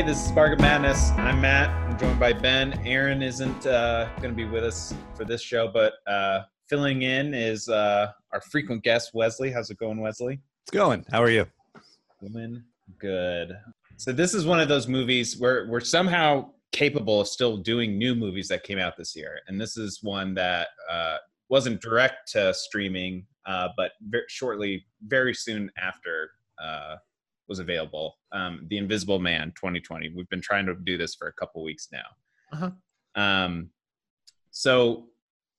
Hey, this is Spark of Madness. I'm Matt. I'm joined by Ben. Aaron isn't uh, going to be with us for this show, but uh, filling in is uh, our frequent guest, Wesley. How's it going, Wesley? It's going. How are you? Doing good. So this is one of those movies where we're somehow capable of still doing new movies that came out this year, and this is one that uh, wasn't direct to streaming, uh, but very shortly, very soon after uh, was available. Um, the Invisible Man 2020. We've been trying to do this for a couple weeks now. Uh-huh. Um, so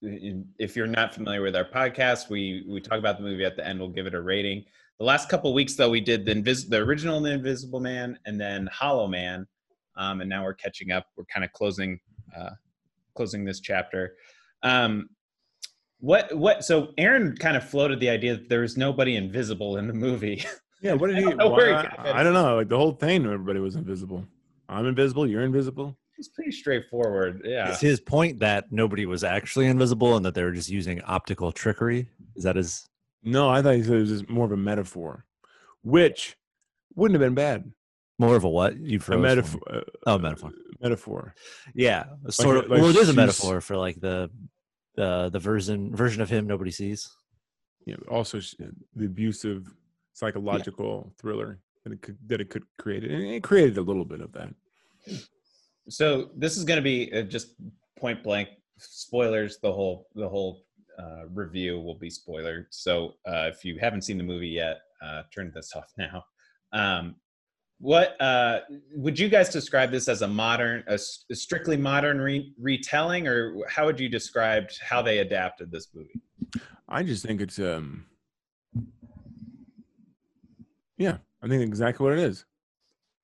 if you're not familiar with our podcast, we we talk about the movie at the end. We'll give it a rating. The last couple weeks, though, we did the Invis- the original The Invisible Man and then Hollow Man, um, and now we're catching up. We're kind of closing uh, closing this chapter. Um, what what? So Aaron kind of floated the idea that there was nobody invisible in the movie. Yeah, what did he? don't know where he why- got. I don't know. Like the whole thing, everybody was invisible. I'm invisible. You're invisible. it's pretty straightforward. Yeah. Is his point that nobody was actually invisible and that they were just using optical trickery? Is that his? No, I thought he said it was just more of a metaphor, which wouldn't have been bad. More of a what? You A froze for me. metaphor. Uh, Oh, metaphor. Metaphor. Yeah, sort of. like well, it is a metaphor for like the the the version version of him nobody sees. Yeah. also sh- the abusive psychological thriller that it could that it could create, and it created a little bit of that. so this is going to be uh, just point blank spoilers the whole the whole uh, review will be spoilered. So uh, if you haven't seen the movie yet uh, turn this off now. Um, what uh, would you guys describe this as a modern a strictly modern re- retelling or how would you describe how they adapted this movie? I just think it's um yeah, I think exactly what it is.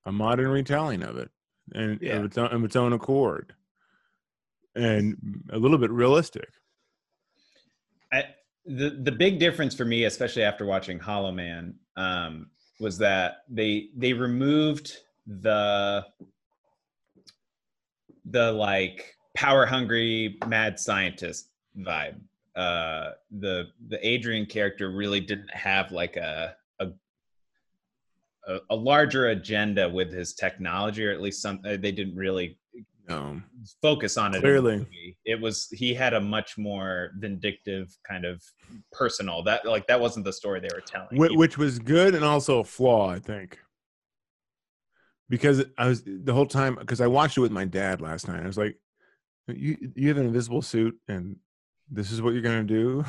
A modern retelling of it. And Yeah. of, its own, of its own accord. And a little bit realistic. I, the the big difference for me, especially after watching Hollow Man, um, was that they they removed the the like power hungry mad scientist vibe. Uh, the the Adrian character really didn't have like a a a, a larger agenda with his technology, or at least some. uh, They didn't really No. focus on it. Clearly. it was he had a much more vindictive kind of personal that like that wasn't the story they were telling. Wh- which was good and also a flaw, I think. Because I was the whole time because I watched it with my dad last night. I was like, "You you have an invisible suit, and this is what you're gonna do."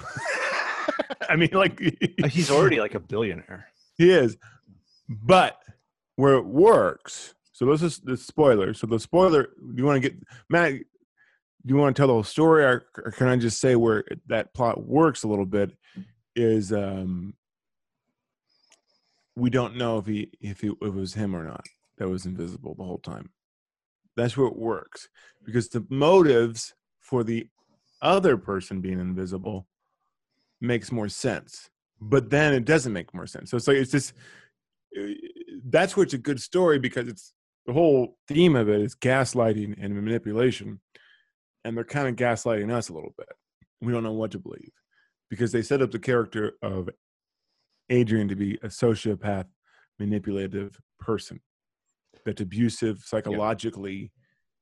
I mean, like He's already like a billionaire. He is. But where it works, so this is the spoiler. So the spoiler, do you want to get Matt? Do you want to tell the whole story, or, or can I just say where that plot works a little bit? Is um, we don't know if he if, he, if it was him or not that was invisible the whole time. That's where it works because the motives for the other person being invisible makes more sense but then it doesn't make more sense. So it's like it's just Uh, that's where it's a good story because it's the whole theme of it is gaslighting and manipulation, and they're kind of gaslighting us a little bit. We don't know what to believe because they set up the character of Adrian to be a sociopath, manipulative person that's abusive psychologically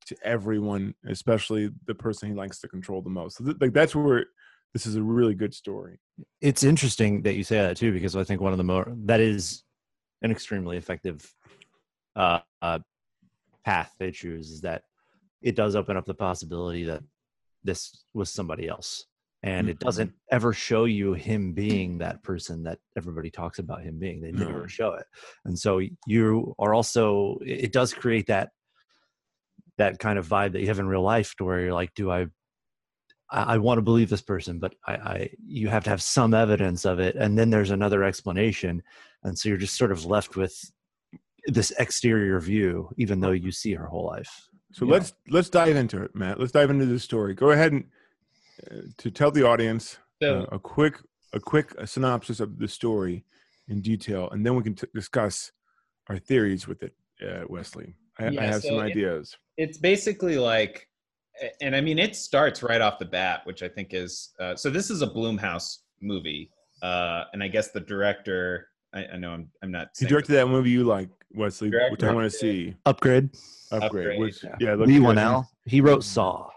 to everyone, especially the person he likes to control the most. So th- like that's where this is a really good story. It's interesting that you say that too, because I think one of the more that is an extremely effective uh, uh, path they choose is that it does open up the possibility that this was somebody else, and it Mhm. doesn't ever show you him being that person that everybody talks about him being. They never No. show it, and so you are also. It it does create that that kind of vibe that you have in real life, to where you're like, do I I, I want to believe this person, but I, I you have to have some evidence of it, and then there's another explanation, and so you're just sort of left with this exterior view, even though you see her whole life. So Yeah. let's let's dive into it, Matt. Let's dive into the story. Go ahead and uh, to tell the audience So- uh, a quick a quick synopsis of the story in detail, and then we can t- discuss our theories with it, uh, Wesley. I, I have so some it- ideas. it's basically like and i mean it starts right off the bat which i think is uh, so this is a Blumhouse movie uh, and i guess the director i, I know i'm, I'm not He directed that movie you like, Wesley, which I want to see. Upgrade. Upgrade. Upgrade, Which yeah. yeah, look Lee good. Whannell. He wrote Saw.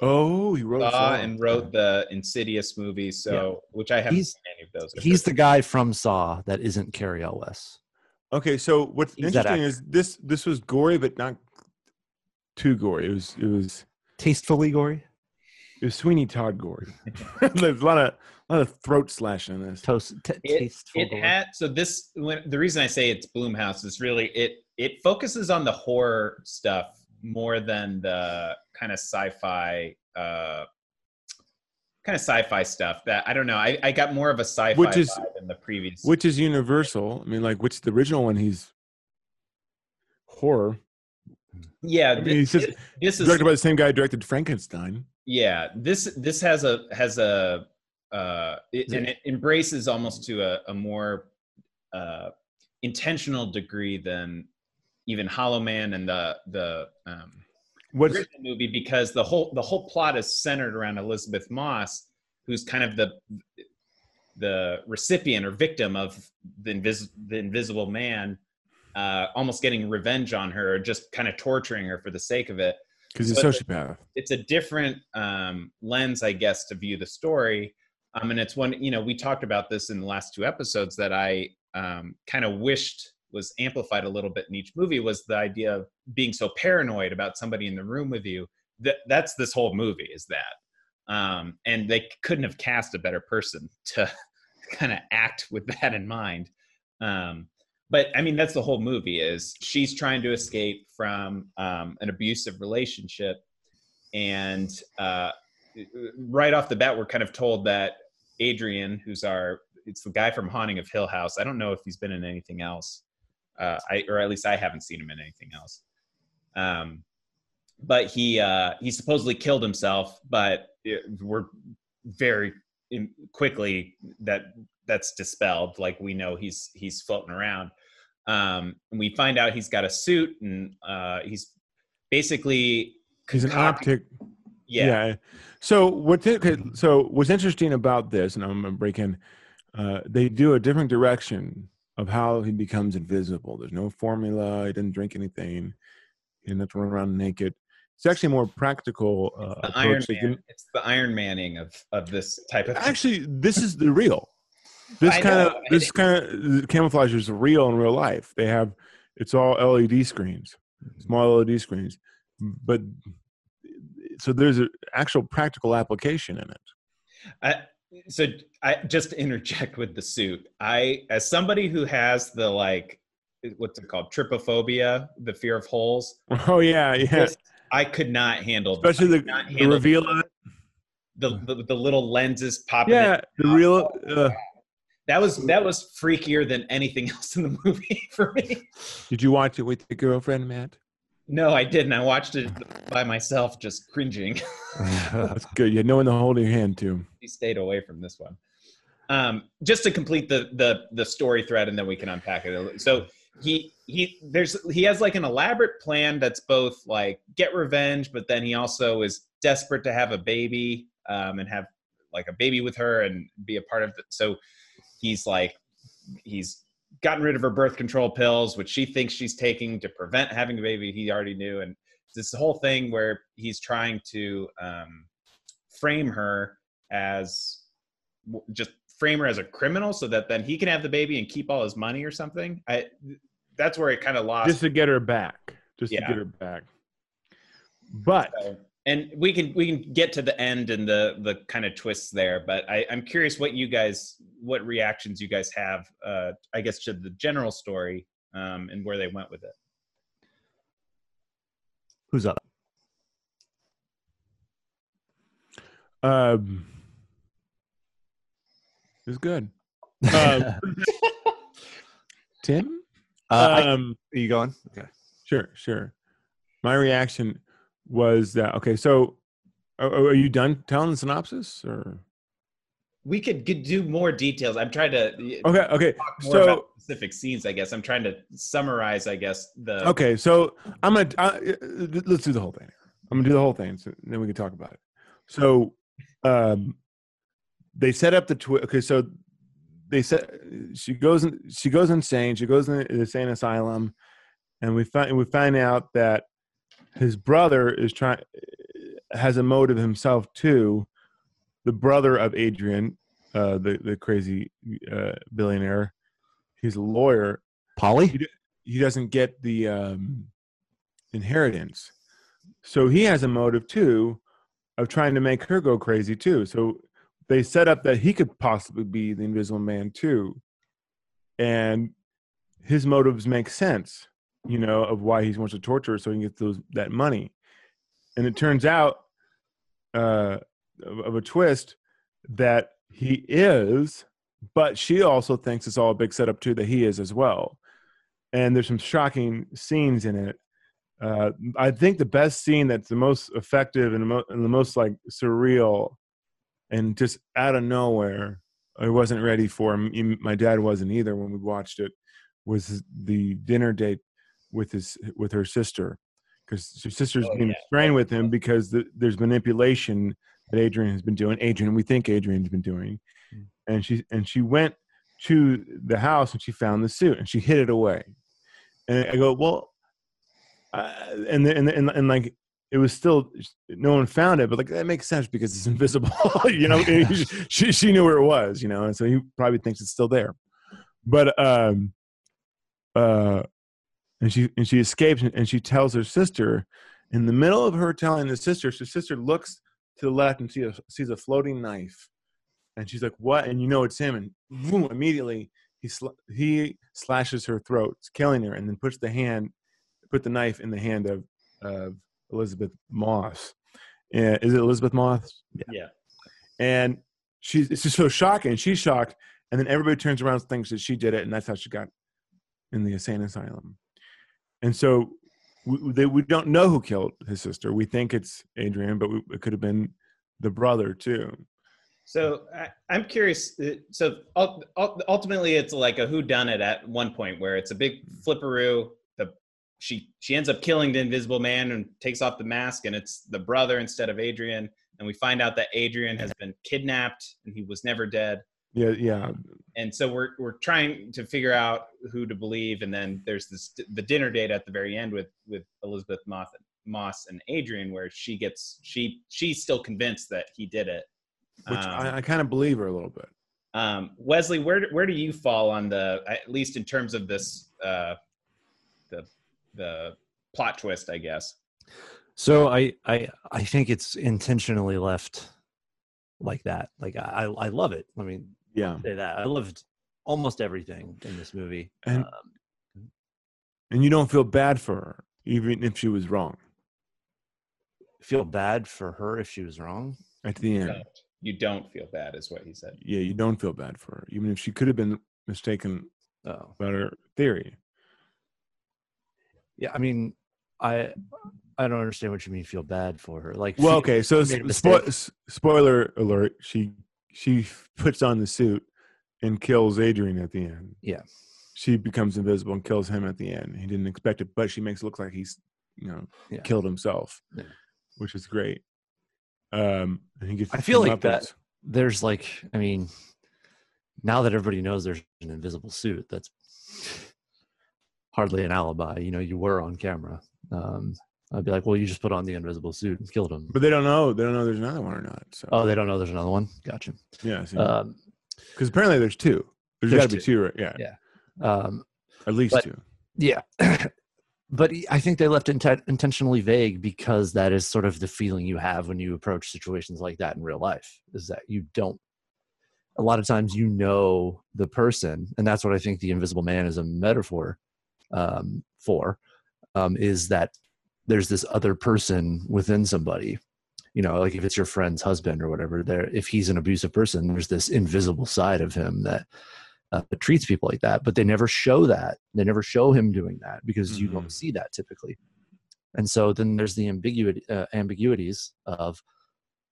Oh, he wrote Saw Saw. and wrote the Insidious movies, so which I haven't He's- seen any of those. He's the guy from Saw that isn't Cary Elwes. Okay, so what's He's interesting is this this was gory, but not too gory. It was it was Tastefully gory. It was Sweeney Todd gory. There's a lot of a lot of throat slashing in this. Toast. T- it, tasteful it had so this when the reason I say it's Blumhouse is really it it focuses on the horror stuff more than the kind of sci-fi uh kind of sci-fi stuff that I don't know I, I got more of a sci-fi Which is- vibe than the previous Which is universal. I mean, like, which the original one? He's horror. yeah I mean, thi- he's just this, this is directed by the same guy who directed Frankenstein. Yeah this this has a has a uh it- and it embraces almost to a, a more uh intentional degree than even hollow man and the the um What's original movie because the whole the whole plot is centered around Elisabeth Moss who's kind of the the recipient or victim of the, invis- the invisible man uh, almost getting revenge on her or just kind of torturing her for the sake of it because he's a sociopath. it's a different um, lens, I guess, to view the story. Um, and it's one, you know, we talked about this in the last two episodes that I um, kind of wished was amplified a little bit in each movie was the idea of being so paranoid about somebody in the room with you. That that's this whole movie is that, um, and they couldn't have cast a better person to kind of act with that in mind. Um, but I mean, that's the whole movie is she's trying to escape from um, an abusive relationship and uh, right off the bat we're kind of told that adrian who's our it's the guy from haunting of hill house. I don't know if he's been in anything else uh, I, or at least i haven't seen him in anything else. Um, but he uh, he supposedly killed himself but it, we're very in, quickly that that's dispelled like we know he's he's floating around um, and we find out he's got a suit and uh, he's basically He's an optic. yeah. So what's it, okay, so what's interesting about this, and I'm gonna break in, uh, they do a different direction of how he becomes invisible. There's no formula. He didn't drink anything. He didn't have to run around naked. It's actually more practical uh, the approach. Man. can- It's the Iron Manning of of this type of. Actually, this is the real. This I kind of this kind of camouflage is real in real life. They have it's all LED screens, small LED screens, but so there's an actual practical application in it. I, so I just to interject with the suit. I, as somebody who has the like, what's it called, trypophobia, the fear of holes. Oh yeah, yeah. this- I could not handle, Especially the, not the reveal of it. the, the the little lenses popping. in. Yeah, the real. Uh, that was that was freakier than anything else in the movie for me. did you watch it with your girlfriend, Matt? No, I didn't. I watched it by myself, just cringing. That's good. You had no one to hold your hand to. he stayed away from this one. Um, just to complete the the the story thread, and then we can unpack it. So he he there's he has like an elaborate plan that's both like get revenge, but then he also is desperate to have a baby um, and have like a baby with her and be a part of it. So he's like he's gotten rid of her birth control pills, which she thinks she's taking to prevent having a baby. He already knew, and this whole thing where he's trying to um, frame her as just frame her as a criminal so that then he can have the baby and keep all his money or something. I that's where it kind of lost. Just to get her back. Just Yeah. to get her back. But So- and we can we can get to the end and the the kind of twists there, but I, I'm curious what you guys what reactions you guys have. Uh, I guess to the general story um, and where they went with it. Who's up? um, it's good. Um, Tim? Uh, I- Um, are you going? Okay. Sure, sure. My reaction was that okay. So, are, are you done telling the synopsis, or We could, could do more details. I'm trying to okay, okay. talk more So, about specific scenes. I guess I'm trying to summarize. I guess the okay, so I'm gonna uh, let's do the whole thing. I'm gonna do the whole thing, so then we can talk about it. So, um, they set up the twi- okay. So, they said she goes in, she goes insane. She goes in the insane asylum, and we find we find out that his brother is trying has a motive himself too. The brother of Adrian, uh, the the crazy uh, billionaire, he's a lawyer. Polly? He doesn't get the um, inheritance, so he has a motive too of trying to make her go crazy too. So they set up that he could possibly be the invisible man too. And his motives make sense you know of why he wants to torture her so he can get those that money. And it turns out uh of, of a twist that he is but she also thinks it's all a big setup too that he is as well. And there's some shocking scenes in it. Uh, I think the best scene that's the most effective and the, mo- and the most like surreal and just out of nowhere i wasn't ready for him my dad wasn't either when we watched it was the dinner date with his with her sister because her sister's Oh, been yeah. restrained with him because the, there's manipulation that adrian has been doing adrian we think adrian's been doing Mm. and she and she went to the house and she found the suit and she hid it away and i go well uh, and, the- and, the- and and like it was still no one found it, but like that makes sense because it's invisible, you know. she she knew where it was, you know, and so he probably thinks it's still there. But um, uh, and she and she escapes and, and she tells her sister. In the middle of her telling the sister, her sister looks to the left and sees a, sees a floating knife, and she's like, "What?" And you know it's him, and boom, immediately he sl- he slashes her throat, killing her, and then puts the hand, put the knife in the hand of of Elisabeth Moss. Uh, is it Elisabeth Moss? Yeah. And she's it's just so shocking. She's shocked, and then everybody turns around and thinks that she did it, and that's how she got in the insane asylum. And so we, they, we don't know who killed his sister. We think it's Adrian, but we, it could have been the brother too. So I, I'm curious. uh, So ul- ul- ultimately, it's like a who done it at one point where it's a big flipperoo. She she ends up killing the Invisible Man and takes off the mask, and it's the brother instead of Adrian. And we find out that Adrian has been kidnapped and he was never dead. Yeah, yeah, And so we're we're trying to figure out who to believe. And then there's this the dinner date at the very end with with Elisabeth Moss Moss and Adrian, where she gets she she's still convinced that he did it. which Um, I, I kind of believe her a little bit. um, Wesley, where do- where do you fall on the at least in terms of this uh, the plot twist, I guess. So I I I think it's intentionally left like that. Like I I love it. I mean, Yeah, say that I loved almost everything in this movie. And- um, and you don't feel bad for her, even if she was wrong feel bad for her if she was wrong. at the end. Don't. You don't feel bad, is what he said. Yeah, you don't feel bad for her, even if she could have been mistaken Oh, about her theory. Yeah. I mean, I I don't understand what you mean. Feel bad for her. Like, Well, okay, so spo- spoiler alert: she she puts on the suit and kills Adrian at the end. Yeah. she becomes invisible and kills him at the end. He didn't expect it, but she makes it look like he's you know Yeah. killed himself, Yeah. which is great. Um, and he gets. I feel like that- there's like, I mean, now that everybody knows there's an invisible suit, that's hardly an alibi. You know, you were on camera. Um, I'd be like, well, you just put on the invisible suit and killed him. but they don't know. They don't know there's another one or not. So Oh, they don't know there's another one. Gotcha. yeah, because Um, apparently there's two. There's, There's got to be two. right? Yeah, Yeah. um, at least But- two. Yeah. but I think they left inten- intentionally vague because that is sort of the feeling you have when you approach situations like that in real life is that you don't a lot of times you know the person and that's what I think the invisible man is a metaphor um, for um, is that there's this other person within somebody you know like if it's your friend's husband or whatever there if he's an abusive person there's this invisible side of him that uh, treats people like that, but they never show that. They never show him doing that because you Mhm. don't see that typically. And so then there's the ambiguity, uh, ambiguities of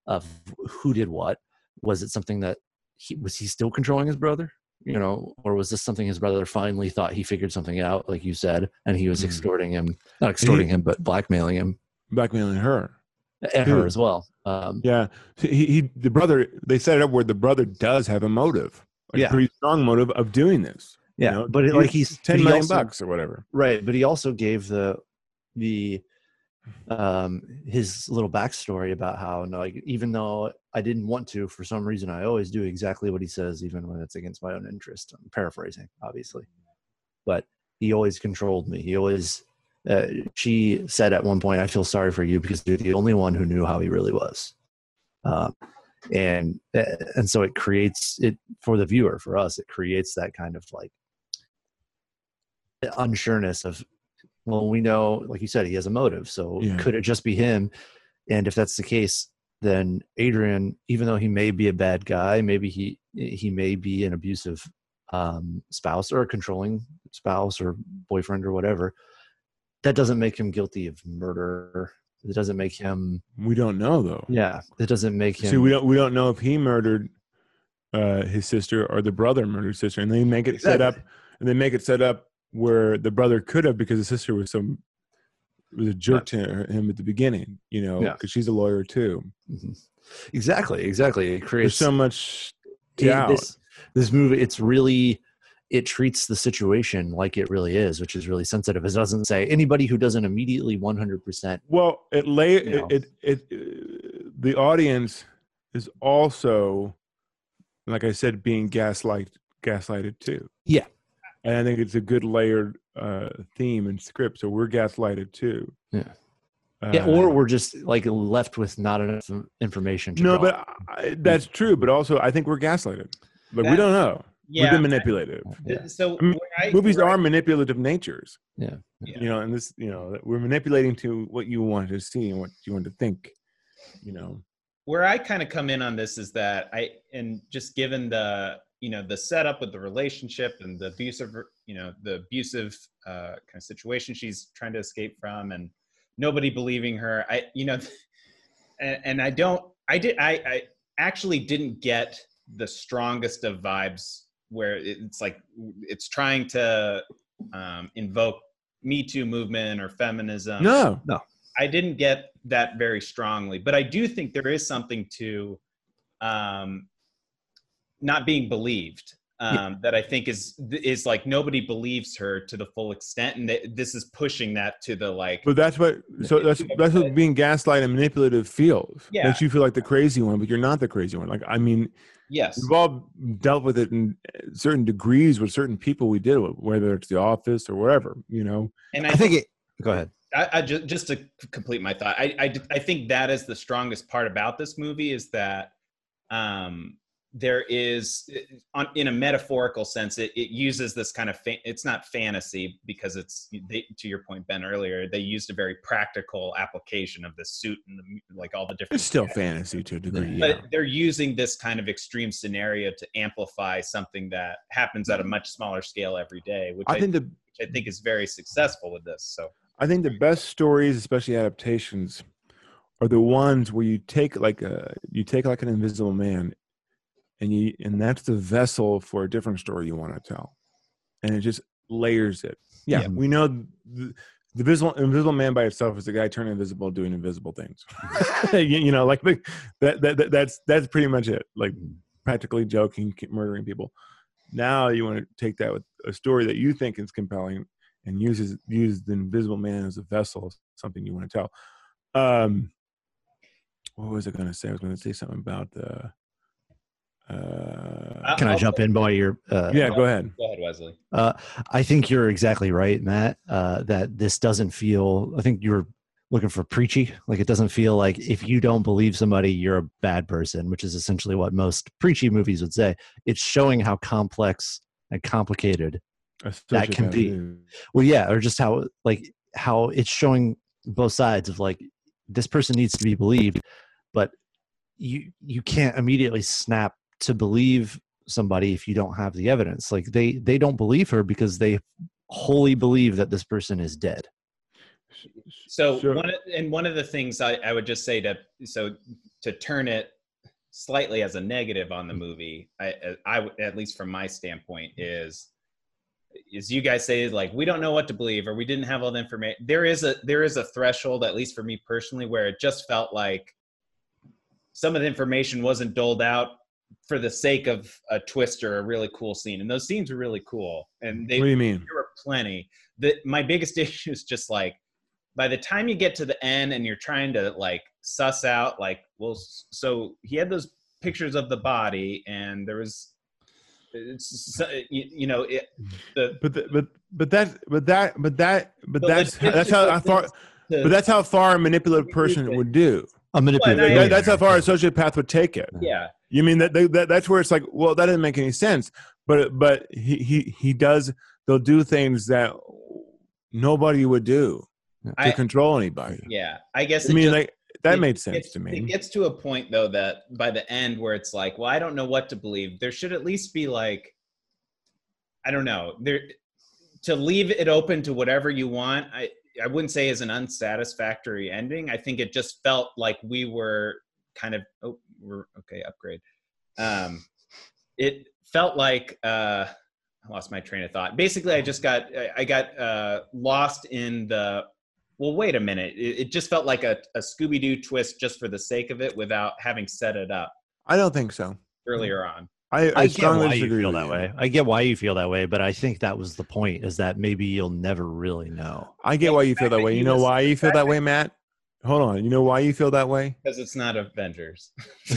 of who did what. Was it something that he was he still controlling his brother, you know, or was this something his brother finally thought he figured something out, like you said, and he was Mhm. extorting him, not extorting him, but blackmailing him Blackmailing her. and her as well. Um, Yeah, he, he the brother. They set it up where the brother does have a motive like Yeah. a pretty strong motive of doing this. you Yeah, know? but it, like he's ten he million also- bucks or whatever. right? But he also gave the the um his little backstory about how no, like even though I didn't want to, for some reason, I always do exactly what he says, even when it's against my own interest. I'm paraphrasing, obviously, but he always controlled me. He always. Uh, she said at one point, "I feel sorry for you because you're the only one who knew how he really was." Um, and uh, and so it creates it for the viewer for us it creates that kind of like unsureness of well we know like you said he has a motive so Yeah. could it just be him and if that's the case then adrian even though he may be a bad guy maybe he he may be an abusive um, spouse or a controlling spouse or boyfriend or whatever that doesn't make him guilty of murder it doesn't make him We don't know though. yeah it doesn't make him See, we don't we don't know if he murdered uh, his sister or the brother murdered sister, and they make it set up, and they make it set up where the brother could have because the sister was some was a jerk to him at the beginning, you know, Yeah. because she's a lawyer too. Mhm. Exactly, exactly. It There's creates so much it- doubt. this this movie. It's really it treats the situation like it really is, which is really sensitive. It doesn't say anybody who doesn't immediately 100. percent Well, it lay it, it it uh, the audience is also, like I said, being gaslight gaslighted too. Yeah. And I think it's a good layered uh, theme and script. So we're gaslighted too. Yeah. Uh, Yeah, or we're just like left with not enough information. To no, draw. but I, that's true. But also, I think we're gaslighted. Like we don't know. Yeah, We've been manipulative. Yeah. So I mean, I- Movies where are manipulative natures. Yeah. Yeah. You know, and this, you know, we're manipulating to what you want to see and what you want to think. You know. where I kind of come in on this is that I and just given the you know the setup with the relationship and the abusive you know the abusive uh, kind of situation she's trying to escape from and nobody believing her I you know and, and I don't I did I I actually didn't get the strongest of vibes where it's like it's trying to um, invoke Me Too movement or feminism. no. No i didn't get that very strongly, but I do think there is something to um, not being believed. Um, That I think is is like nobody believes her to the full extent, and that this is pushing that to the like. But that's what. So that's that's what being gaslight and manipulative feels. Yeah. Makes you feel like the crazy one, but you're not the crazy one. Like I mean, Yes, we've all dealt with it in certain degrees with certain people we deal with, whether it's the office or whatever, You know. and I think it. Go ahead. I, I just just to complete my thought, I, I I think that is the strongest part about this movie is that um, there is on in a metaphorical sense it, it uses this kind of fa- it's not fantasy because it's they, to your point Ben earlier they used a very practical application of the suit and the, like all the different It's still fantasy to a degree. but Yeah. they're using this kind of extreme scenario to amplify something that happens at a much smaller scale every day which I, I think the which I think is very successful with this so I think the best stories, especially adaptations, are the ones where you take like a you take like an Invisible Man, and you and that's the vessel for a different story you want to tell, and it just layers it. Yeah, Yeah. we know the, the visible Invisible Man by itself is a guy turning invisible, doing invisible things. you, you know, like the- that, that, that that's that's pretty much it. Like practically joking, murdering people. Now you want to take that with a story that you think is compelling and uses use the invisible man as a vessel, something you want to tell. Um, what was I going to say? I was going to say something about the. Uh, Can I I'll- jump in by you're? Uh, yeah, go ahead. go ahead Wesley Uh, I think you're exactly right, Matt. Uh, that this doesn't feel. I think you're looking for preachy. Like it doesn't feel like if you don't believe somebody, you're a bad person, which is essentially what most preachy movies would say. It's showing how complex and complicated. That can be. Well, yeah, or just how like how it's showing both sides of like this person needs to be believed, but you you can't immediately snap to believe somebody if you don't have the evidence. Like they they don't believe her because they wholly believe that this person is dead. So Sure. one of, and one of the things I, I would just say to so to turn it slightly as a negative on the mm. movie, I, uh, I would- at least from my standpoint is is you guys say like we don't know what to believe or we didn't have all the information. There is a there is a threshold at least for me personally where it just felt like some of the information wasn't doled out for the sake of a twist or a really cool scene. And those scenes are really cool. And they what do you mean? there were plenty. The my biggest issue is just like by the time you get to the end and you're trying to like suss out like well so he had those pictures of the body and there was it's you, you know it, the But the, but but that but that but that but that's that's how I thought. But that's how far a manipulative person would do. A manipulative. I- That- that's how far a sociopath would take it. yeah You mean that, that that's where it's like, well, that doesn't make any sense. But but he he he does. They'll do things that nobody would do to I- control anybody. yeah i guess I mean, just- like that it made sense gets- to me. It gets to a point though that by the end where it's like, well, I don't know what to believe. There should at least be like, I don't know, there to leave it open to whatever you want. I I wouldn't say is an unsatisfactory ending. I think it just felt like we were kind of oh we're okay upgrade. Um, it felt like uh, I lost my train of thought. Basically, I just got I- got uh, lost in the well, wait a minute. It, it just felt like a, a Scooby Doo twist just for the sake of it without having set it up I don't think so. earlier on. I, I, I get strongly why you disagree feel that you. way. I get why you feel that way, but I think that was the point: is that maybe you'll never really know. I get why you feel that way. You know why you feel that way, Matt? Hold on. You know why you feel that way? Because it's not Avengers.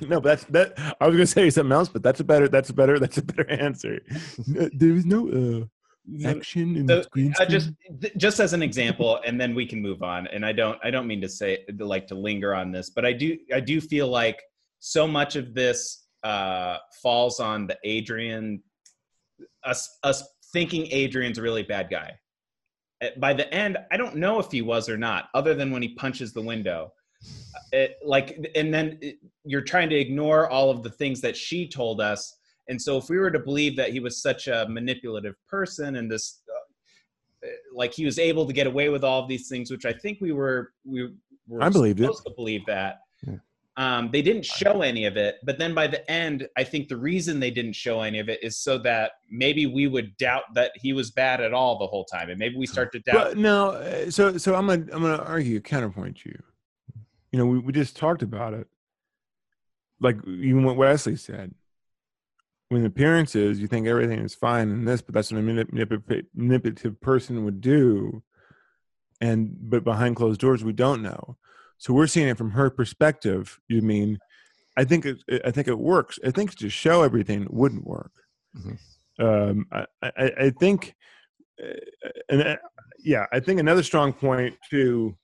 no, but that's that. I was gonna say something else, but that's a better. That's a better. That's a better answer. No, There is no uh, action in So, the green I screen. just just as an example, and then we can move on. And I don't I don't mean to say like to linger on this, but I do I do feel like so much of this uh, falls on the Adrian us us thinking Adrian's a really bad guy. Uh, By the end, I don't know if he was or not, other than when he punches the window. It, like, and then it, you're trying to ignore all of the things that she told us. And so, if we were to believe that he was such a manipulative person and this uh, like he was able to get away with all of these things, which I think we were we were I believed it. supposed to believe that. Yeah. Um, they didn't show any of it, but then by the end, I think the reason they didn't show any of it is so that maybe we would doubt that he was bad at all the whole time, and maybe we start to doubt. But no, uh, so so I'm gonna I'm gonna argue counterpoint you. You know, we, we just talked about it. Like even what Wesley said. When appearances, you think everything is fine in this, but that's what a manip- manipulative person would do. And but behind closed doors, we don't know. So we're seeing it from her perspective. You mean? I think it. I think it works. I think to show everything wouldn't work. Mhm. Um, I, I, I think, uh, and uh, yeah, I think another strong point too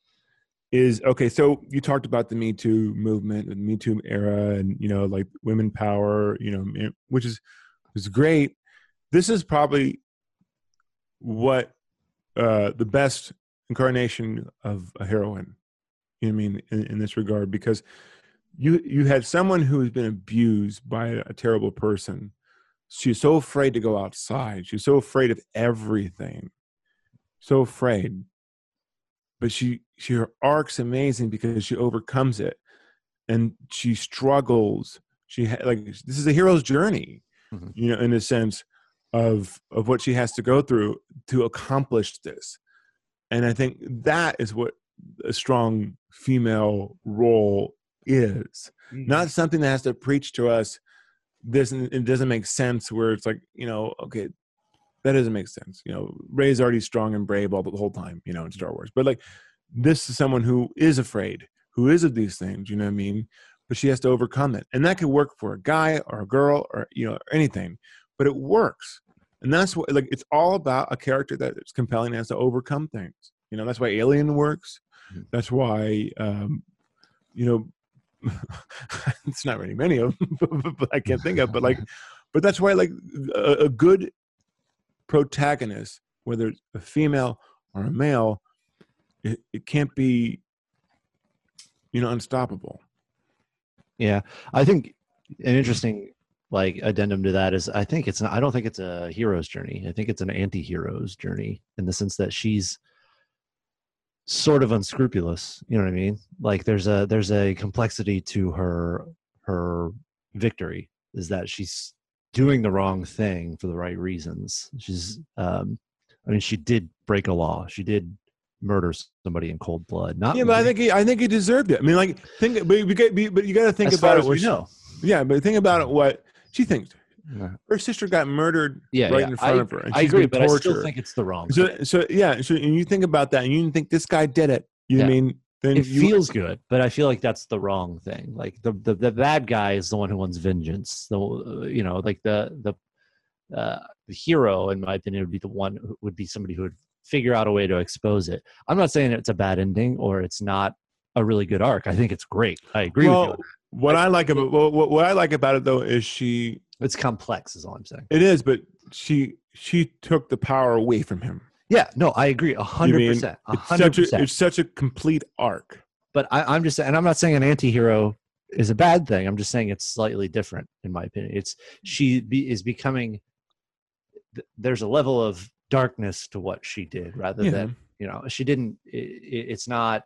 is okay. So you talked about the Me Too movement, the Me Too era, and you know, like women power, you know, which is is great. This is probably what uh, the best incarnation of a heroine. You know what I mean in, in this regard because you you had someone who has been abused by a terrible person. She's so afraid to go outside. She's so afraid of everything. So afraid but she she her arc's amazing because she overcomes it and she struggles she ha- like this is a hero's journey Mhm. you know in a sense of of what she has to go through to accomplish this and i think that is what a strong female role is. Mm-hmm. Not something that has to preach to us. This it doesn't make sense where it's like you know okay that doesn't make sense. You know Rey's already strong and brave all the whole time you know in star wars. But like this is someone who is afraid who is of these things you know what i mean? But she has to overcome it. And that could work for a guy or a girl or you know anything. But it works. And that's what like it's all about a character that is compelling and has to overcome things. You know that's why alien works. That's why um you know it's not really many of them but i can't think of but like but that's why like a, a good protagonist whether it's a female or a male it, it can't be you know unstoppable Yeah, I think an interesting like addendum to that is I think it's not, I don't think it's a hero's journey. I think it's an anti-hero's journey in the sense that she's sort of unscrupulous. You know what I mean? Like there's a there's a complexity to her her victory is that she's doing the wrong thing for the right reasons. She's um I mean she did break a law. She did murder somebody in cold blood. Not yeah but i think he, i think he deserved it i mean like think but you got but you got to think about it we she- know. Yeah, but think about it. What she thinks. Yeah. Her sister got murdered Yeah, right yeah. in front I, of her. And I she's agree, being but I still think it's the wrong. thing. So, so yeah. So, and you think about that, and you think this guy did it. You Yeah. mean then it you, feels good, but I feel like that's the wrong thing. Like the the, the bad guy is the one who wants vengeance. The you know like the the uh, the hero, in my opinion, would be the one who would be somebody who would figure out a way to expose it. I'm not saying it's a bad ending or it's not a really good arc. I think it's great. I agree with Well, you. what I like about what, what- what I like about it though is she. It's complex, is all I'm saying. It is, but she she took the power away from him. Yeah, no, I agree, a hundred percent, hundred such a percent. it's such a complete arc. But I, I'm just, and I'm not saying an anti-hero is a bad thing. I'm just saying it's slightly different, in my opinion. It's she be, is becoming. There's a level of darkness to what she did, rather Yeah. than you know she didn't. i i- it's not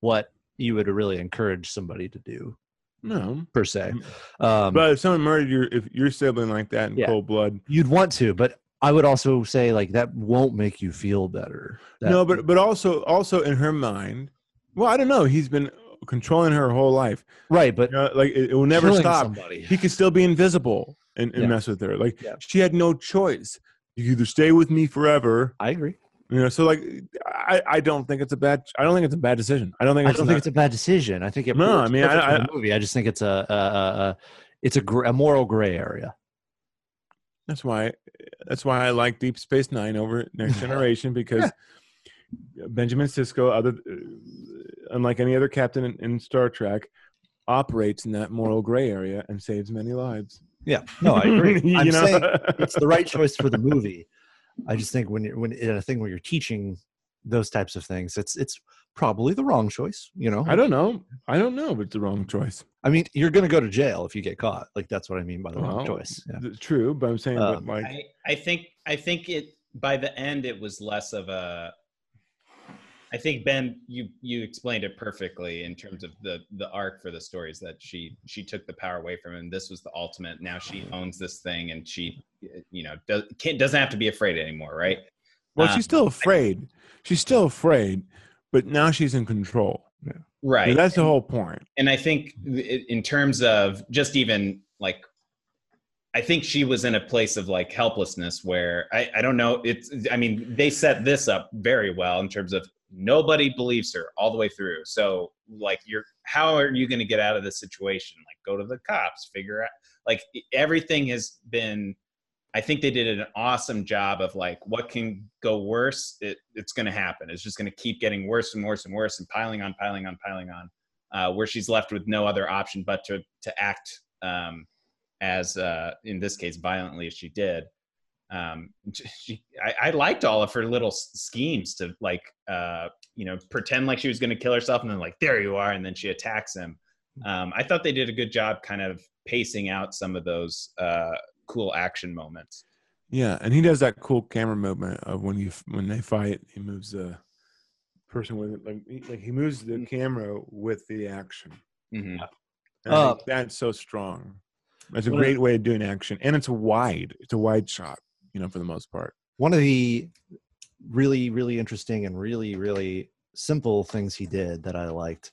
what you would really encourage somebody to do No, per se. Um, but if someone murdered your if your sibling like that in Yeah. cold blood, you'd want to, but I would also say like that won't make you feel better. That- no, but but also also in her mind, well, I don't know. He's been controlling her whole life. right, but You know, like it, it will never stop. Somebody. He could still be invisible and, and Yeah. mess with her. Like Yeah. she had no choice. You either stay with me forever, I agree. You know. So like, I, I don't think it's a bad. I don't think it's a bad decision. I don't think I it's. don't not- think it's a bad decision. I think it. No, I mean, I- I- movie. I just think it's a, a, a, a it's a, gr- a moral gray area. That's why. That's why I like Deep Space Nine over Next Generation because Benjamin Sisko, other unlike any other captain in, in Star Trek, operates in that moral gray area and saves many lives. Yeah, no, I agree. You I'm know? saying it's the right choice for the movie. I just think when you're when in a thing where you're teaching those types of things, it's it's probably the wrong choice. You know, I don't know. I don't know, but it's the wrong choice. I mean, you're going to go to jail if you get caught. Like that's what I mean by the wrong choice. Yeah. th- True, but I'm saying, Um, but like, I, I think I think it by the end it was less of a I think Ben you you explained it perfectly in terms of the the arc for the stories that she she took the power away from him this was the ultimate now she owns this thing and she you know does can't, doesn't have to be afraid anymore right well, um, she's still afraid. She's still afraid, but now she's in control. right And that's the whole point. and I think in terms of just even like, I think she was in a place of like helplessness where I, I don't know. It's, I mean, they set this up very well in terms of nobody believes her all the way through. So, like, you're, how are you going to get out of this situation? Like, go to the cops, figure out, like, everything has been, I think they did an awesome job of like, what can go worse? It, it's going to happen. It's just going to keep getting worse and worse and worse and piling on, piling on, piling on uh, where she's left with no other option but to to act um, as uh, in this case violently as she did. Um, she, I, I liked all of her little schemes to like uh, you know pretend like she was going to kill herself and then like there you are and then she attacks him. Um, I thought they did a good job kind of pacing out some of those uh, cool action moments. Yeah, and he does that cool camera movement of when you when they fight, he moves the person with it, like he, like he moves the Mm. camera with the action. Mhm. And Uh, that's so strong. That's a great way of doing action, and it's wide. It's a wide shot, you know, for the most part. one of the really really interesting and really really simple things he did that i liked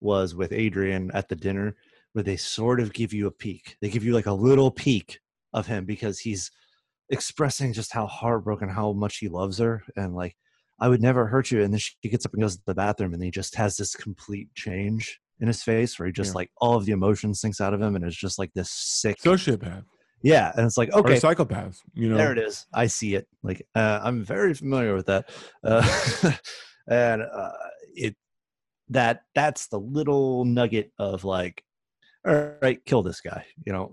was with adrian at the dinner where they sort of give you a peek they give you like a little peek of him because he's expressing just how heartbroken how much he loves her and like i would never hurt you and then she gets up and goes to the bathroom and he just has this complete change in his face where he just Yeah. like all of the emotion sinks out of him and it's just like this sick Sociopath yeah and it's like or okay psychopath, you know. there it is. I see it. Like uh, I'm very familiar with that, uh, and uh, it that that's the little nugget of like, all right, kill this guy. You know,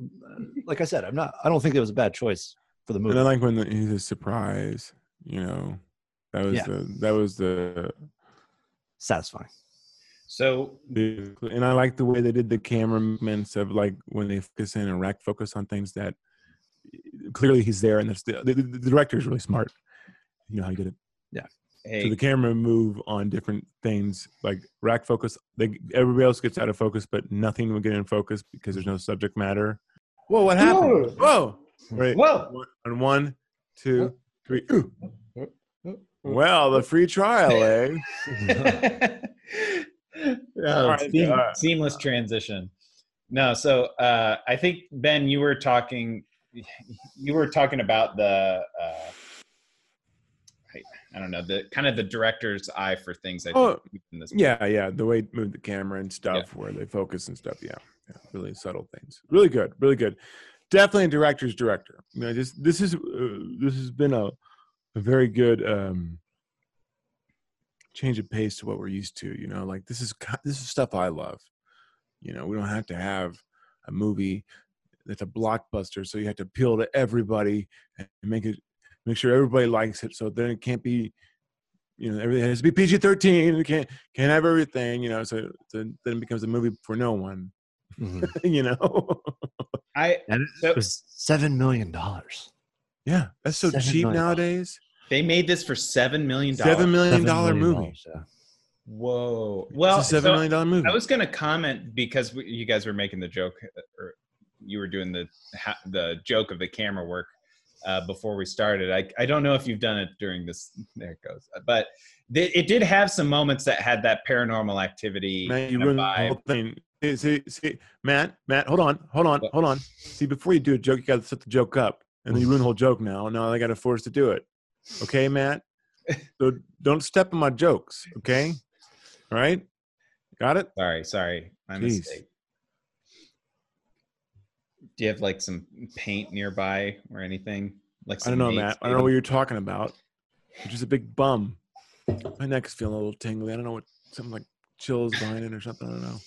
like I said, I'm not. I don't think it was a bad choice for the movie. And I like when the, he's a surprise. You know, that was Yeah. the that was the, Satisfying. So and I like the way they did the camera movements of like when they focus in and rack focus on things that clearly he's there, and that's the, the, the director is really smart. You know how he did it. hey, So the camera move on different things like rack focus. They, everybody else gets out of focus, but nothing will get in focus because there's no subject matter. Whoa! What happened? Whoa! Right. whoa. One- On one, two, three. Well, the free trial, eh? oh, right, seam- uh, seamless transition. No, so uh, I think Ben, you were talking, you were talking about the, uh, I, I don't know, the kind of the director's eye for things. I Oh, this. Yeah, yeah. The way move the camera and stuff, where they focus and stuff. Yeah, yeah. Really subtle things. Really good. Really good. Definitely a director's director. You know, just this is uh, this has been a a very good um change of pace to what we're used to. You know, like this is this is stuff I love. You know, we don't have to have a movie that's a blockbuster, so you have to appeal to everybody and make it make sure everybody likes it. So then it can't be you know everything has to be PG thirteen. It can't can't have everything. You know, so, so then it becomes a movie for no one. Mhm. you know, I and So- was seven million dollars. yeah, that's so cheap million nowadays. They made this for seven million dollars. Seven million dollar movie. Yeah. Whoa. Well, it's a seven so million dollar movie. I was going to comment because we, you guys were making the joke, uh, or you were doing the ha- the joke of the camera work uh, before we started. I I don't know if you've done it during this. There it goes. But th- it did have some moments that had that paranormal activity Man, you kind of ruined the whole thing. See, see, see, Matt, Matt, hold on, hold on, What? hold on. See, before you do a joke, you got to set the joke up, and then you ruin the whole joke. Now, now I got to force to do it. Okay, Matt. So don't step on my jokes. Okay. All right. Got it. Sorry, sorry, my Jeez. mistake. Do you have like some paint nearby or anything? Like I don't know, Matt. I don't know what you're talking about. You're just a big bum. My neck's feeling a little tingly. I don't know what something like chills behind it or something. I don't know.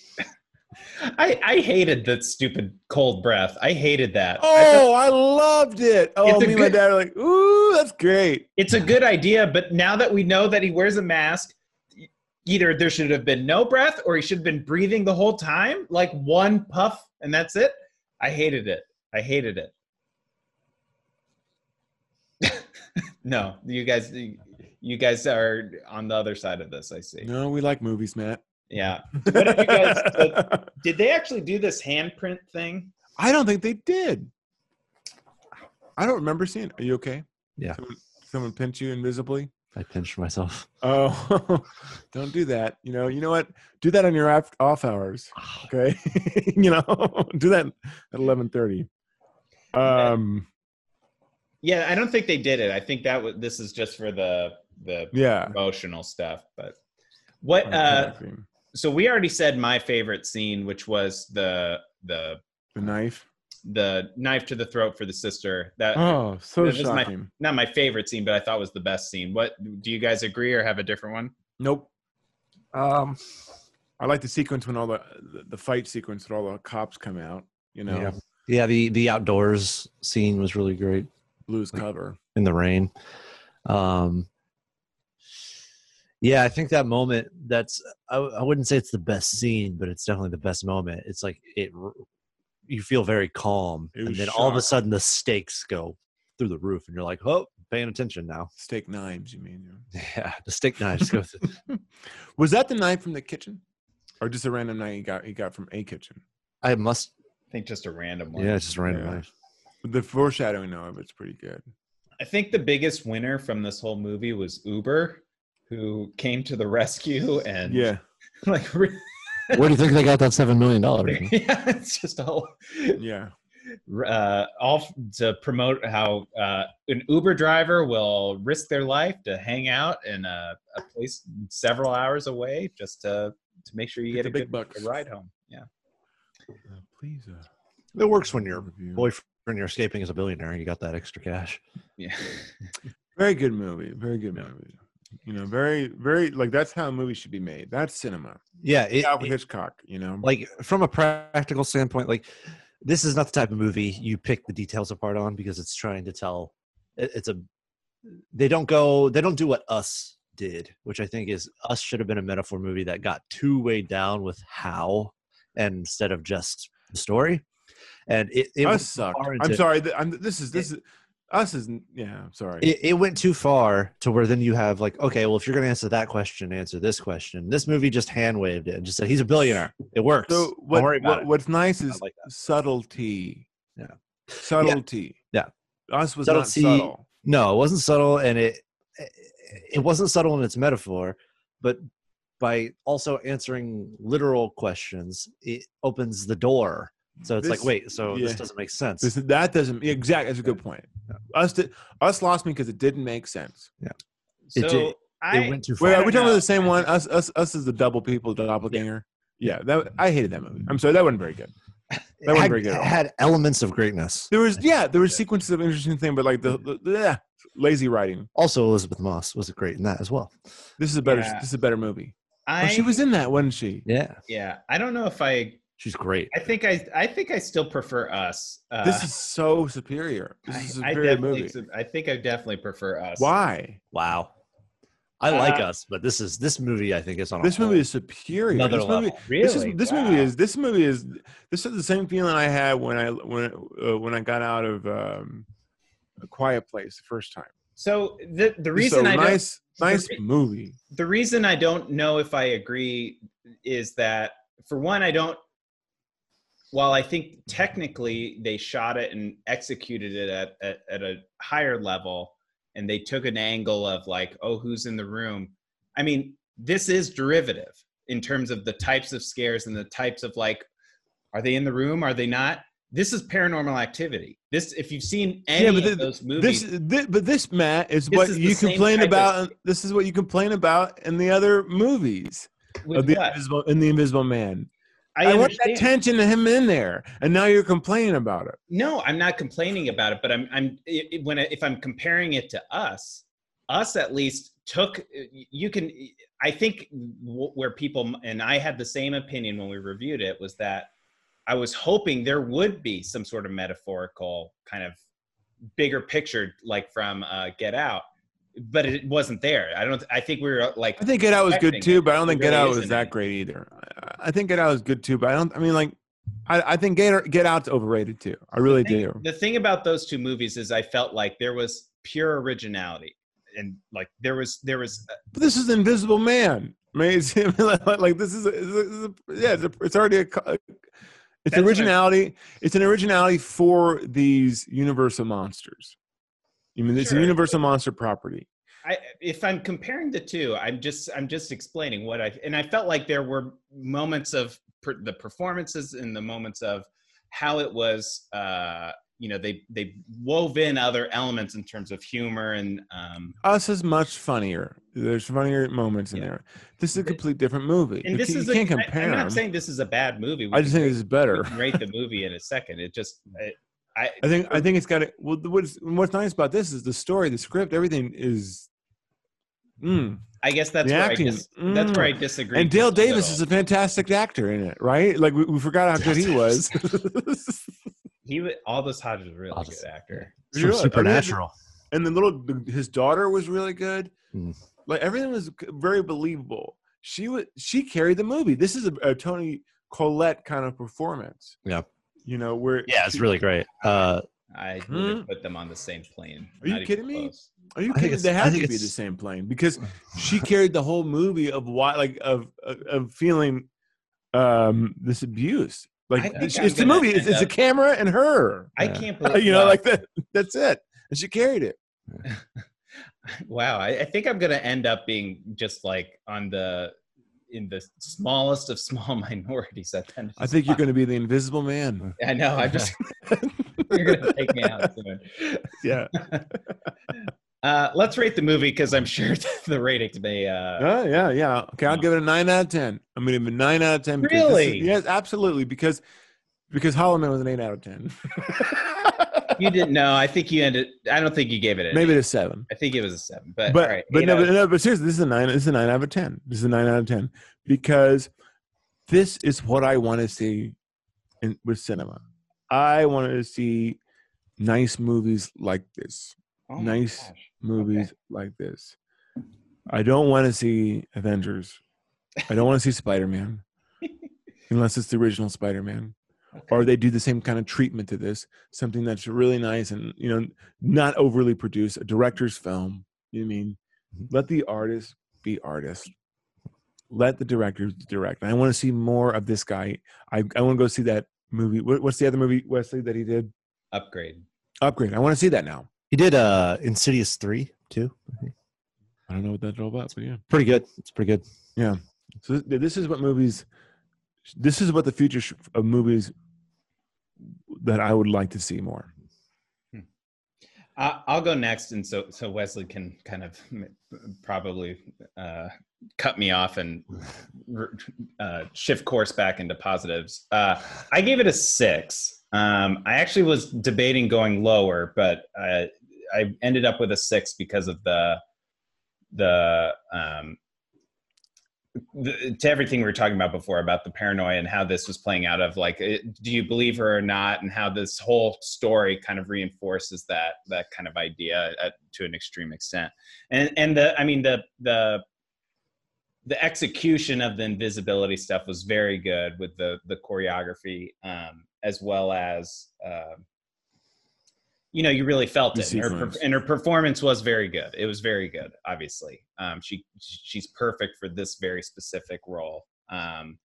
I I hated that stupid cold breath. I hated that. I thought- Oh, I loved it. Oh, me and my dad are like, ooh, that's great. it's a good idea, but now that we know that he wears a mask, either there should have been no breath or he should have been breathing the whole time, like one puff and that's it. I hated it. I hated it. no, you guys you guys are on the other side of this, I see. No, we like movies, Matt. Yeah. What did you guys uh, did they actually do this handprint thing? I don't think they did. I don't remember seeing. It. Are you okay? Yeah. Someone, someone pinched you invisibly. I pinched myself. Oh, don't do that. You know. You know what? Do that on your off, off hours. Okay. you know, do that at eleven thirty. Um. Yeah, I don't think they did it. I think that was this is just for the the Yeah. emotional stuff, but what uh Exactly. So we already said my favorite scene which was the the the knife. the knife to the throat for the sister that Oh, so this is my- shocking. not my favorite scene but i thought was the best scene what do you guys agree or have a different one Nope. Um, I like the sequence when all the the, the fight sequence when all the cops come out. You know, Yeah. yeah, the the outdoors scene was really great blues Like- cover. in the rain. Um, yeah, I think that moment. That's I, I wouldn't say it's the best scene, but it's definitely the best moment. It's like it. You feel very calm, and was then all of a sudden the stakes go through the roof, and you're like, "Oh, paying attention now." Steak knives, you mean? Yeah, the steak knives go through. Was that the knife from the kitchen, or just a random knife he got? He got from a kitchen. I must. i think just a random one Yeah, just a random Yeah. knife. The foreshadowing though of it's pretty good. i think the biggest winner from this whole movie was uber who came to the rescue and Yeah, like re- Where do you think they got that seven million dollars? yeah it's just a whole yeah. uh, all to promote how uh, an Uber driver will risk their life to hang out in a, a place several hours away just to to make sure you Get get, a big good bucks. ride home. Yeah, Uh, please. Uh, It works when your boyfriend you're escaping as a billionaire. You got that extra cash. yeah. Very good movie. Very good Yeah. movie. You know, very, very like that's how a movie should be made. That's cinema. Yeah, it, Alfred it- Hitchcock. You know, like from a practical standpoint, like this is not the type of movie you pick the details apart on because it's trying to tell. it- It's a they don't go they don't do what us did, which I think is us should have been a metaphor movie that got too weighed down with how and instead of just the story. And it, it us sucked. far I'm sorry. th- I'm, this is this is us is yeah. I'm sorry. it, it went too far to where then you have like okay well if you're going to answer that question answer this question this movie just hand waved it and just said he's a billionaire it works so don't what, worry about what it what's nice is like subtlety. Yeah. Subtlety. Yeah. Us was Subtlety- not subtle. no it wasn't subtle and it it wasn't subtle in its metaphor but by also answering literal questions, it opens the door. So it's like, wait, so yeah. this doesn't make sense. This, that doesn't exactly. That's a good point. Us, did, us lost me because it didn't make sense. It so did- I, it went too Wait, far. are we talking about the same one? Us, us, us is the double people doppelganger. Yeah, that I hated that movie. I'm sorry, that wasn't very good. That wasn't had, very good at had elements of greatness. There was yeah, there was sequences of interesting thing, but like the, the, the lazy writing. Also, Elisabeth Moss was great in that as well. This is a better. Yeah. This is a better movie. I Oh, she was in that, wasn't she? Yeah, yeah. I don't know if I. she's great. I think I. I think I still prefer us. Uh, This is so superior. This I, is a I superior definitely. movie. I think I definitely prefer us. Why? Wow. I like Uh, us, but this is this movie. I think is on a This movie whole is superior. another This movie. Really? This, is, this Wow. movie is this movie is this is the same feeling I had when I when uh, when I got out of um, a Quiet Place the first time. So the the This is reason a I don't nice nice re- movie. the reason I don't know if I agree is that for one, I don't. While I think mm-hmm. technically they shot it and executed it at, at, at a higher level, and they took an angle of like, oh, who's in the room? I mean, this is derivative in terms of the types of scares and the types of like, are they in the room? Are they not? This is paranormal activity. This, if you've seen any Yeah, but of those movies, This, thi- but this Matt is This what is you complain type of- about. This is what you complain about in the other movies with of the what? invisible in the Invisible Man. I, I, want that tension of him in there, and now you're complaining about it. No, I'm not complaining about it, but I'm I'm it, it- when I, if I'm comparing it to us, us at least took you can I think where people and I had the same opinion when we reviewed it was that I was hoping there would be some sort of metaphorical kind of bigger picture like from uh, Get Out, but it wasn't there. I don't. I think we were like I think Get Out was good too, but I don't think Get Out was that great either. I- think Get Out was good too, but I don't. I mean, like, I, I think Get Get Out's overrated too. I really thing- do. The thing about those two movies is I felt like there was pure originality and like there was there was uh, But this is Invisible Man. I mean, it's, like, like this is, a, this is a- yeah, it's, a, it's already a. It's That's what I- originality. It's an originality for these Universal monsters. I mean, it's Sure. a Universal monster property. I, if I'm comparing the two, I'm just I'm just explaining what I and I felt like there were moments of per, the performances and the moments of how it was. Uh, you know, they they wove in other elements in terms of humor and um, Us is much funnier. There's funnier moments in Yeah. there. This is a complete different movie. and You this can't- is you a, can't I- compare I'm not saying this is a bad movie. We I just think this is better. rate the movie in a second. It just I I, I think I think it's got it. Well, what's what's nice about this is the story, the script, everything is. Mm. I guess that's The where acting, I dis- that's where I mm. disagree. And Dale Davis is a fantastic actor in it, right? Like we, we forgot how good he was. he wa- Aldis Hodge is a really Aldis, good actor. From Really? I mean, Supernatural. and the little his daughter was really good. Mm. Like everything was very believable. She was she carried the movie. This is a, a Toni Collette kind of performance. Yeah. You know where? Yeah, it's really great. Uh, I Hmm? put them on the same plane. Are you Not kidding me? close. Are you I kidding? They I had to be the same plane because she carried the whole movie of why, like, of of, of feeling um this abuse. Like, it's, I'm it's the movie. It's, it's a camera and her. I Yeah. can't believe You know, wow. like that. That's it. And she carried it. wow. I, I think I'm gonna end up being just like on the in the smallest of small minorities. At the end of I think you're going to be the Invisible Man. I know. I'm just. you're gonna take me out soon. Yeah. Uh, let's rate the movie because I'm sure the ratings may. Uh, Oh, yeah, yeah. Okay, I'll give it a nine out of ten. I'm gonna give it a nine out of ten. this is- Really? yes, absolutely. Because because Hollow Man was an eight out of ten. You didn't know. I think you ended. I don't think you gave it. Maybe eight. a seven. I think it was a seven. But But right, but no, but no, but seriously, this is a nine. This is a nine out of ten. This is a nine out of ten because this is what I want to see in with cinema. I want to see nice movies like this. oh nice. Movies like this. I don't want to see Avengers. I don't want to see Spider Man, unless it's the original Spider Man. Okay. or they do the same kind of treatment to this something that's really nice and you know not overly produced a director's film you know what i mean Mhm. let the artist be artist let the director direct i want to see more of this guy i, I want to go see that movie what, what's the other movie wesley that he did upgrade. upgrade i want to see that now he did uh, Insidious three too. i don't know what that's all about but yeah Pretty good. It's pretty good. Yeah. So this is what movies. This is what the future of movies that I would like to see more. I- I'll go next, and so so Wesley can kind of probably uh, cut me off and uh, shift course back into positives. Uh, I gave it a six. Um, I actually was debating going lower, but I, I ended up with a six because of the the um, the, to everything we were talking about before about the paranoia and how this was playing out of like it, do you believe her or not? And how this whole story kind of reinforces that that kind of idea at, to an extreme extent. And and the i mean the the the execution of the invisibility stuff was very good with the the choreography um as well as uh, you know you really felt The it and her, and her performance was very good it was very good obviously um she she's perfect for this very specific role um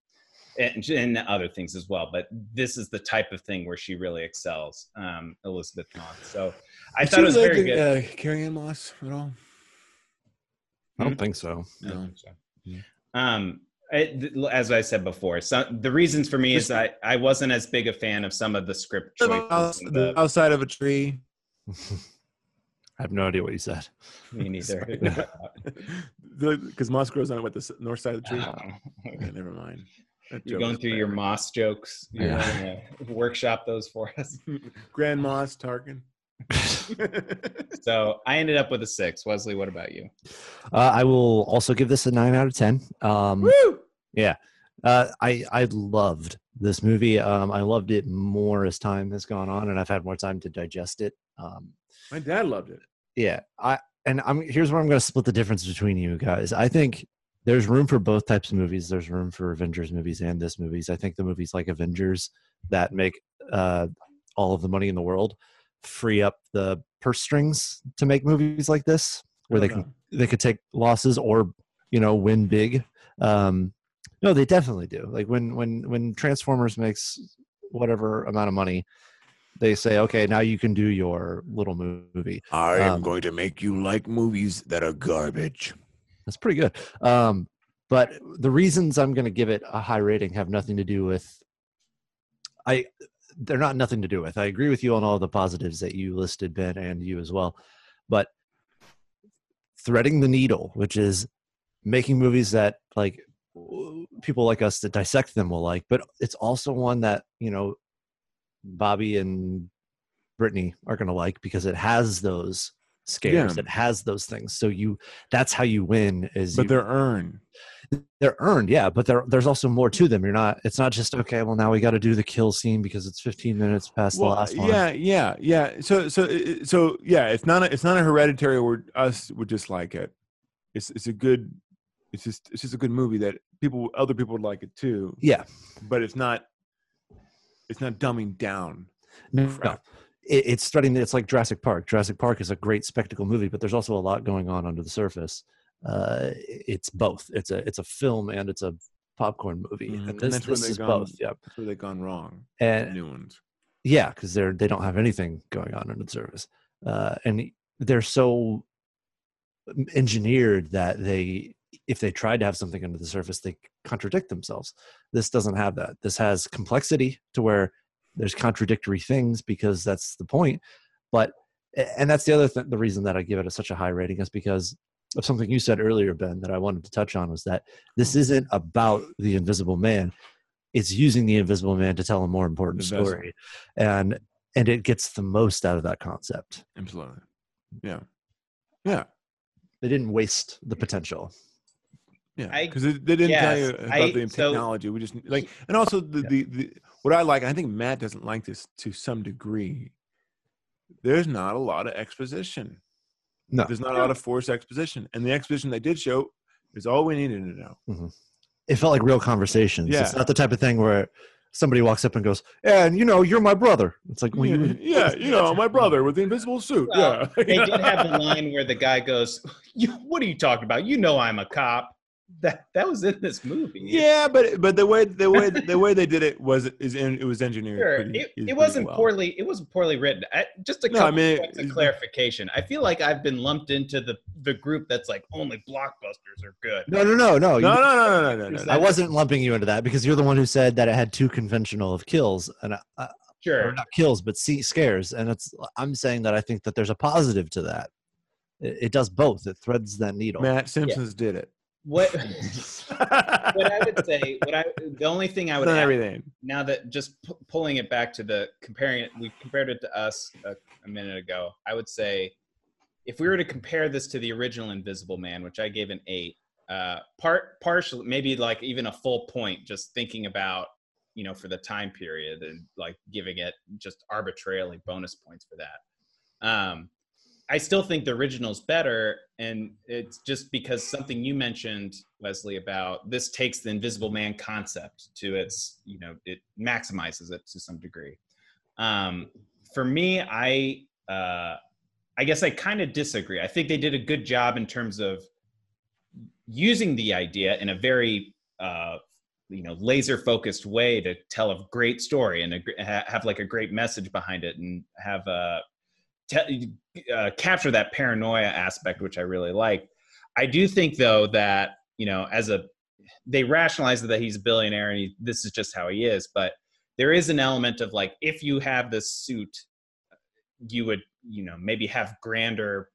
and, and other things as well but this is the type of thing where she really excels um elisabeth moss so i Did thought it was like, very good Uh, Carrie Ann Moss at all? I don't think so. I don't No. think so. Yeah. Um, it, as I said before, so the reasons for me is I, I wasn't as big a fan of some of the script choices. The- outside of a tree. I have no idea what you said. me neither. Because moss grows on what the north side of the tree. Oh, Yeah, never mind. That You're going through your. Moss jokes. You're Yeah. gonna workshop those for us. Grand Moss Tarkin. So I ended up with a six. Wesley, what about you? Uh, I will also give this a nine out of ten. Um, Woo! uh, I I loved this movie. Um, I loved it more as time has gone on, and I've had more time to digest it. Um, My dad loved it. yeah, I and I'm here's where I'm going to split the difference between you guys. I think there's room for both types of movies. There's room for Avengers movies and this movies. I think the movies like Avengers that make uh, all of the money in the world free up the purse strings to make movies like this, where I they don't can know. they could take losses or you know win big. Um, no, they definitely do. Like when when when Transformers makes whatever amount of money, they say, okay, now you can do your little movie. I am Um, going to make you like movies that are garbage. That's pretty good. Um, but the reasons I'm going to give it a high rating have nothing to do with. I, they're not nothing to do with. I agree with you on all the positives that you listed, Ben, and you as well. But threading the needle, which is making movies that like people like us that dissect them will like, but it's also one that you know Bobby and Brittany are going to like because it has those scares. Yeah. It has those things. So you that's how you win is But you, they're earned. they're earned, yeah, but there there's also more to them. You're not it's not just okay, well now we got to do the kill scene because it's 15 minutes past the last one. yeah, yeah, yeah. So, so, so, yeah. It's not. A, it's not a hereditary. Where us would just like it. It's. It's a good. It's just. It's just a good movie that people. Other people would like it too. Yeah. But it's not. It's not dumbing down. No, no. It, it's starting it's like Jurassic Park. Jurassic Park is a great spectacle movie, but there's also a lot going on under the surface. Uh it's both. It's a it's a film and it's a popcorn movie. Mhm. And And this, that's where this is gone- both. Yeah. That's where they've gone wrong. And New ones. yeah because they're they don't have anything going on under the surface uh and they're so engineered that they if they tried to have something under the surface they contradict themselves this doesn't have that this has complexity to where there's contradictory things because that's the point but and that's the other th- the reason that i give it a, such a high rating is because of something you said earlier ben that i wanted to touch on was that this isn't about the invisible man it's using the invisible man to tell a more important The story and and it gets the most out of that concept Absolutely. Yeah. Yeah. they didn't waste the potential Yeah, because they didn't tell you about I- the so- technology. We just like, and also the, the the what I like. I think Matt doesn't like this to some degree. There's not a lot of exposition. No. there's not a lot of forced exposition, and the exposition they did show is all we needed to know. Mm-hmm. it felt like real conversations Yeah. it's not the type of thing where somebody walks up and goes and you know you're my brother it's like well, yeah, you, yeah, you know, my brother with the invisible suit. Well, yeah, They did have the line where the guy goes, "What are you talking about? You know I'm a cop." That that was in this movie. Yeah, but but the way the way the way they did it was is in, it was engineered. Sure, pretty- it, is it wasn't well. poorly. It wasn't poorly written. I, just a No, I mean, points of clarification. I feel like I've been lumped into the the group that's like only blockbusters are good. No, no, no, no. No, You- no, no, no, no, no, no. I wasn't lumping you into that because you're the one who said that it had too conventional of kills and uh, or Sure, not kills, but see, scares. And it's I'm saying that I think that there's a positive to that. It, it does both. It threads that needle. Matt Simpsons did it. What what I would say, what I the only thing I would add, everything. now that just p- pulling it back to the comparing it, we compared it to us a, a minute ago. I would say if we were to compare this to the original Invisible Man, which I gave an eight, uh, part partially maybe like even a full point, just thinking about you know for the time period and like giving it just arbitrarily bonus points for that. Um, I still think the original's better, and it's just because something you mentioned, Wesley, about this takes the Invisible Man concept to its, you know, it maximizes it to some degree. Um, for me, I, uh, I guess I kind of disagree. I think they did a good job in terms of using the idea in a very, uh, you know, laser focused way to tell a great story and a, ha- have like a great message behind it and have a te- uh, capture that paranoia aspect, which I really like. I do think though that you know, as a they rationalize that he's a billionaire and he, this is just how he is, but there is an element of like if you have this suit, you would you know maybe have grander.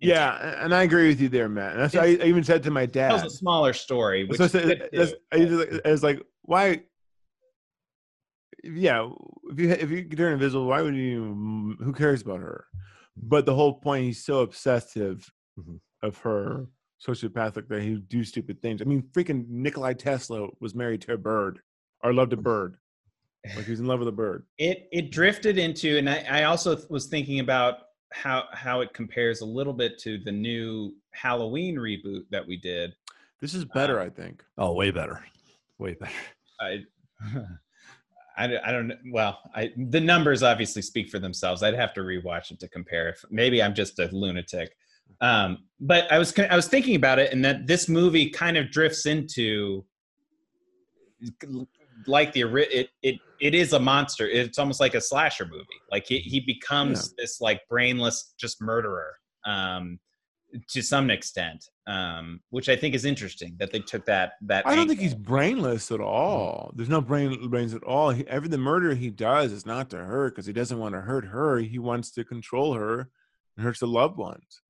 Yeah, and I agree with you there, Matt. And that's what I, I even said to my dad. a smaller story, which So I said- good that's- too. I I was like, why? Yeah, if you if you turn invisible, why would you? Who cares about her? But the whole point, he's so obsessive Mhm. of her sociopathic that he do stupid things. I mean, freaking Nikolai Tesla was married to a bird, or loved a bird, like he was in love with a bird. it it drifted into and I, I also was thinking about how how it compares a little bit to the new halloween reboot that we did This is better, I think. Oh, way better. Way better. i I, don't- I don't know. Well, I, the numbers obviously speak for themselves. I'd have to rewatch it to compare. If, maybe I'm just a lunatic. Um, but I was I was thinking about it, and that this movie kind of drifts into like the it it it is a monster. It's almost like a slasher movie. Like he he becomes this like brainless just murderer um, to some extent, um, which I think is interesting that they took that that. I don't think he's brainless at all. There's no brain brains at all. He, every the murder he does is not to hurt because he doesn't want to hurt her. He wants to control her and hurts the loved ones.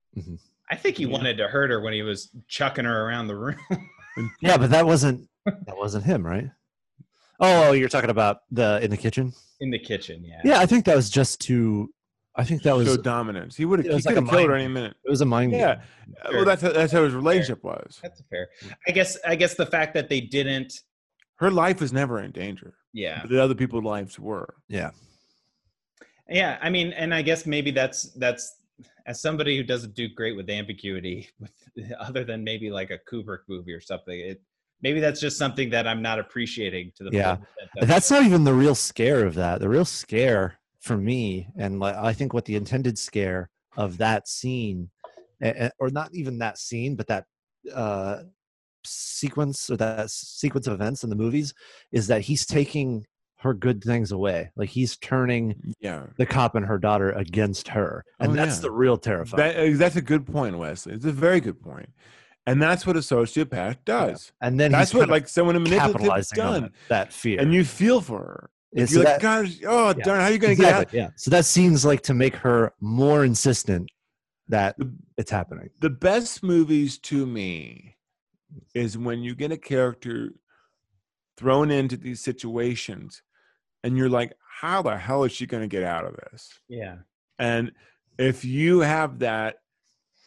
I think he Yeah. wanted to hurt her when he was chucking her around the room. Yeah, but that wasn't that wasn't him, right? Oh, you're talking about the in the kitchen. in the kitchen. Yeah. Yeah, I think that was just to. I think that was Show dominance. He would have. it like could a have killed her any minute. it was a mind Yeah. game. Sure. Well, that's that's how his relationship was. That's fair. I guess. I guess the fact that they didn't. Her life was never in danger. Yeah. But the other people's lives were. Yeah. Yeah. I mean, and I guess maybe that's that's as somebody who doesn't do great with ambiguity, with other than maybe like a Kubrick movie or something. It maybe that's just something that I'm not appreciating to the full Yeah. extent that- That's not even the real scare of that. The real scare for me, and I think what the intended scare of that scene, or not even that scene, but that uh, sequence or that sequence of events in the movies, is that he's taking her good things away. Like he's turning Yeah. the cop and her daughter against her, and Oh, that's yeah. the real terrifying. That, uh, that's a good point, Wesley. It's a very good. And that's what a sociopath does. and then That's he's what like someone manipulative capitalizing on done. that fear. And you feel for her. Yeah, you're like, that- gosh, oh Yeah. darn, how are you gonna get out? Yeah. So that seems like to make her more insistent that it's happening. the best movies to me is when you get a character thrown into these situations and you're like how the hell is she going to get out of this yeah. and if you have that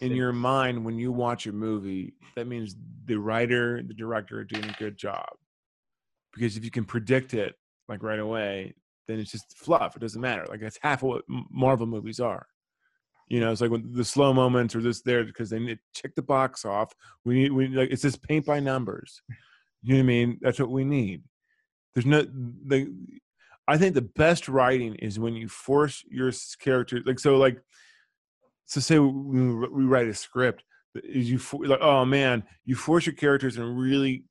in your mind when you watch a movie that means the writer the director are doing a good job because if you can predict it like right away then it's just fluff it doesn't matter like that's half of what marvel movies are you know, it's like the slow moments are just there because they need to check the box off. We need, we like it's just paint by numbers. You know what I mean? That's what we need. There's no the. I think the best writing is when you force your character like so like. So say we, we write a script. is you for, like oh man you force your characters in really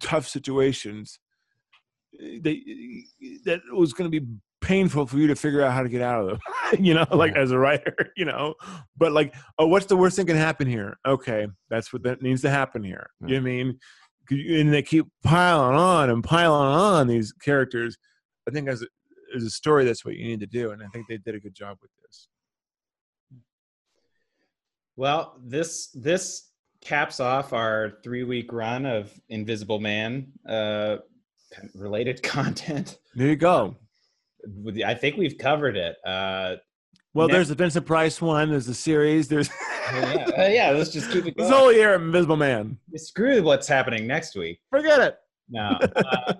tough situations they, that was going to be painful for you to figure out how to get out of them you know like Yeah. as a writer you know? But like oh what's the worst thing can happen here? Okay that's what that needs to happen here you know i mean? And they keep piling on and piling on these characters. I think as a, as a story that's what you need to do and i think they did a good job with this. Well, this this caps off our three week run of Invisible Man uh, related content. there you go I think we've covered it. Uh, Well, Next- there's the Vincent Price one. There's the series. There's yeah, uh, yeah, let's just keep it this whole year Invisible Man. Screw what's happening next week. Forget it. No. Uh,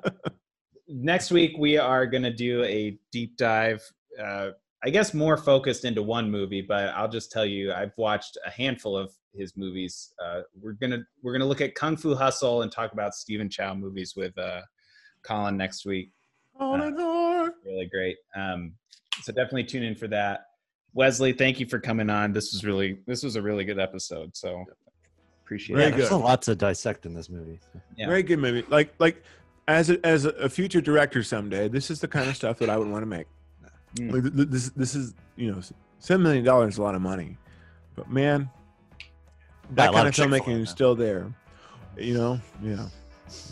next week we are going to do a deep dive. Uh, I guess more focused into one movie, but I'll just tell you, I've watched a handful of his movies. Uh, we're gonna we're gonna look at Kung Fu Hustle and talk about Stephen Chow movies with uh, Colin next week. My god. Really great. Um, so definitely tune in for that. Wesley, thank you for coming on. This was really this was a really good episode. So appreciate Very it. yeah, there's good. a lot to dissect in this movie. Yeah. Very good movie. Like like as a, as a future director someday, this is the kind of stuff that I would want to make. Mm. Like, th- th- this this is you know seven million dollars is a lot of money, but man, that a lot kind of of filmmaking is still there. You know, yeah.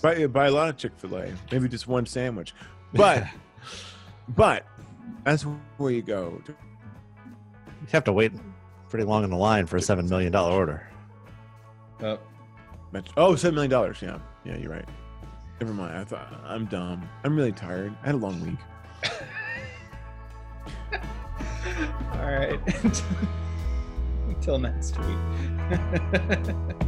Buy buy a lot of Chick Fil A, maybe just one sandwich, but but that's where you go. You have to wait pretty long in the line for a seven million dollar order. Oh, Oh, seven million dollars. Yeah, yeah, you're right. Never mind. I thought I'm dumb. I'm really tired. I had a long week. all right. Until next week.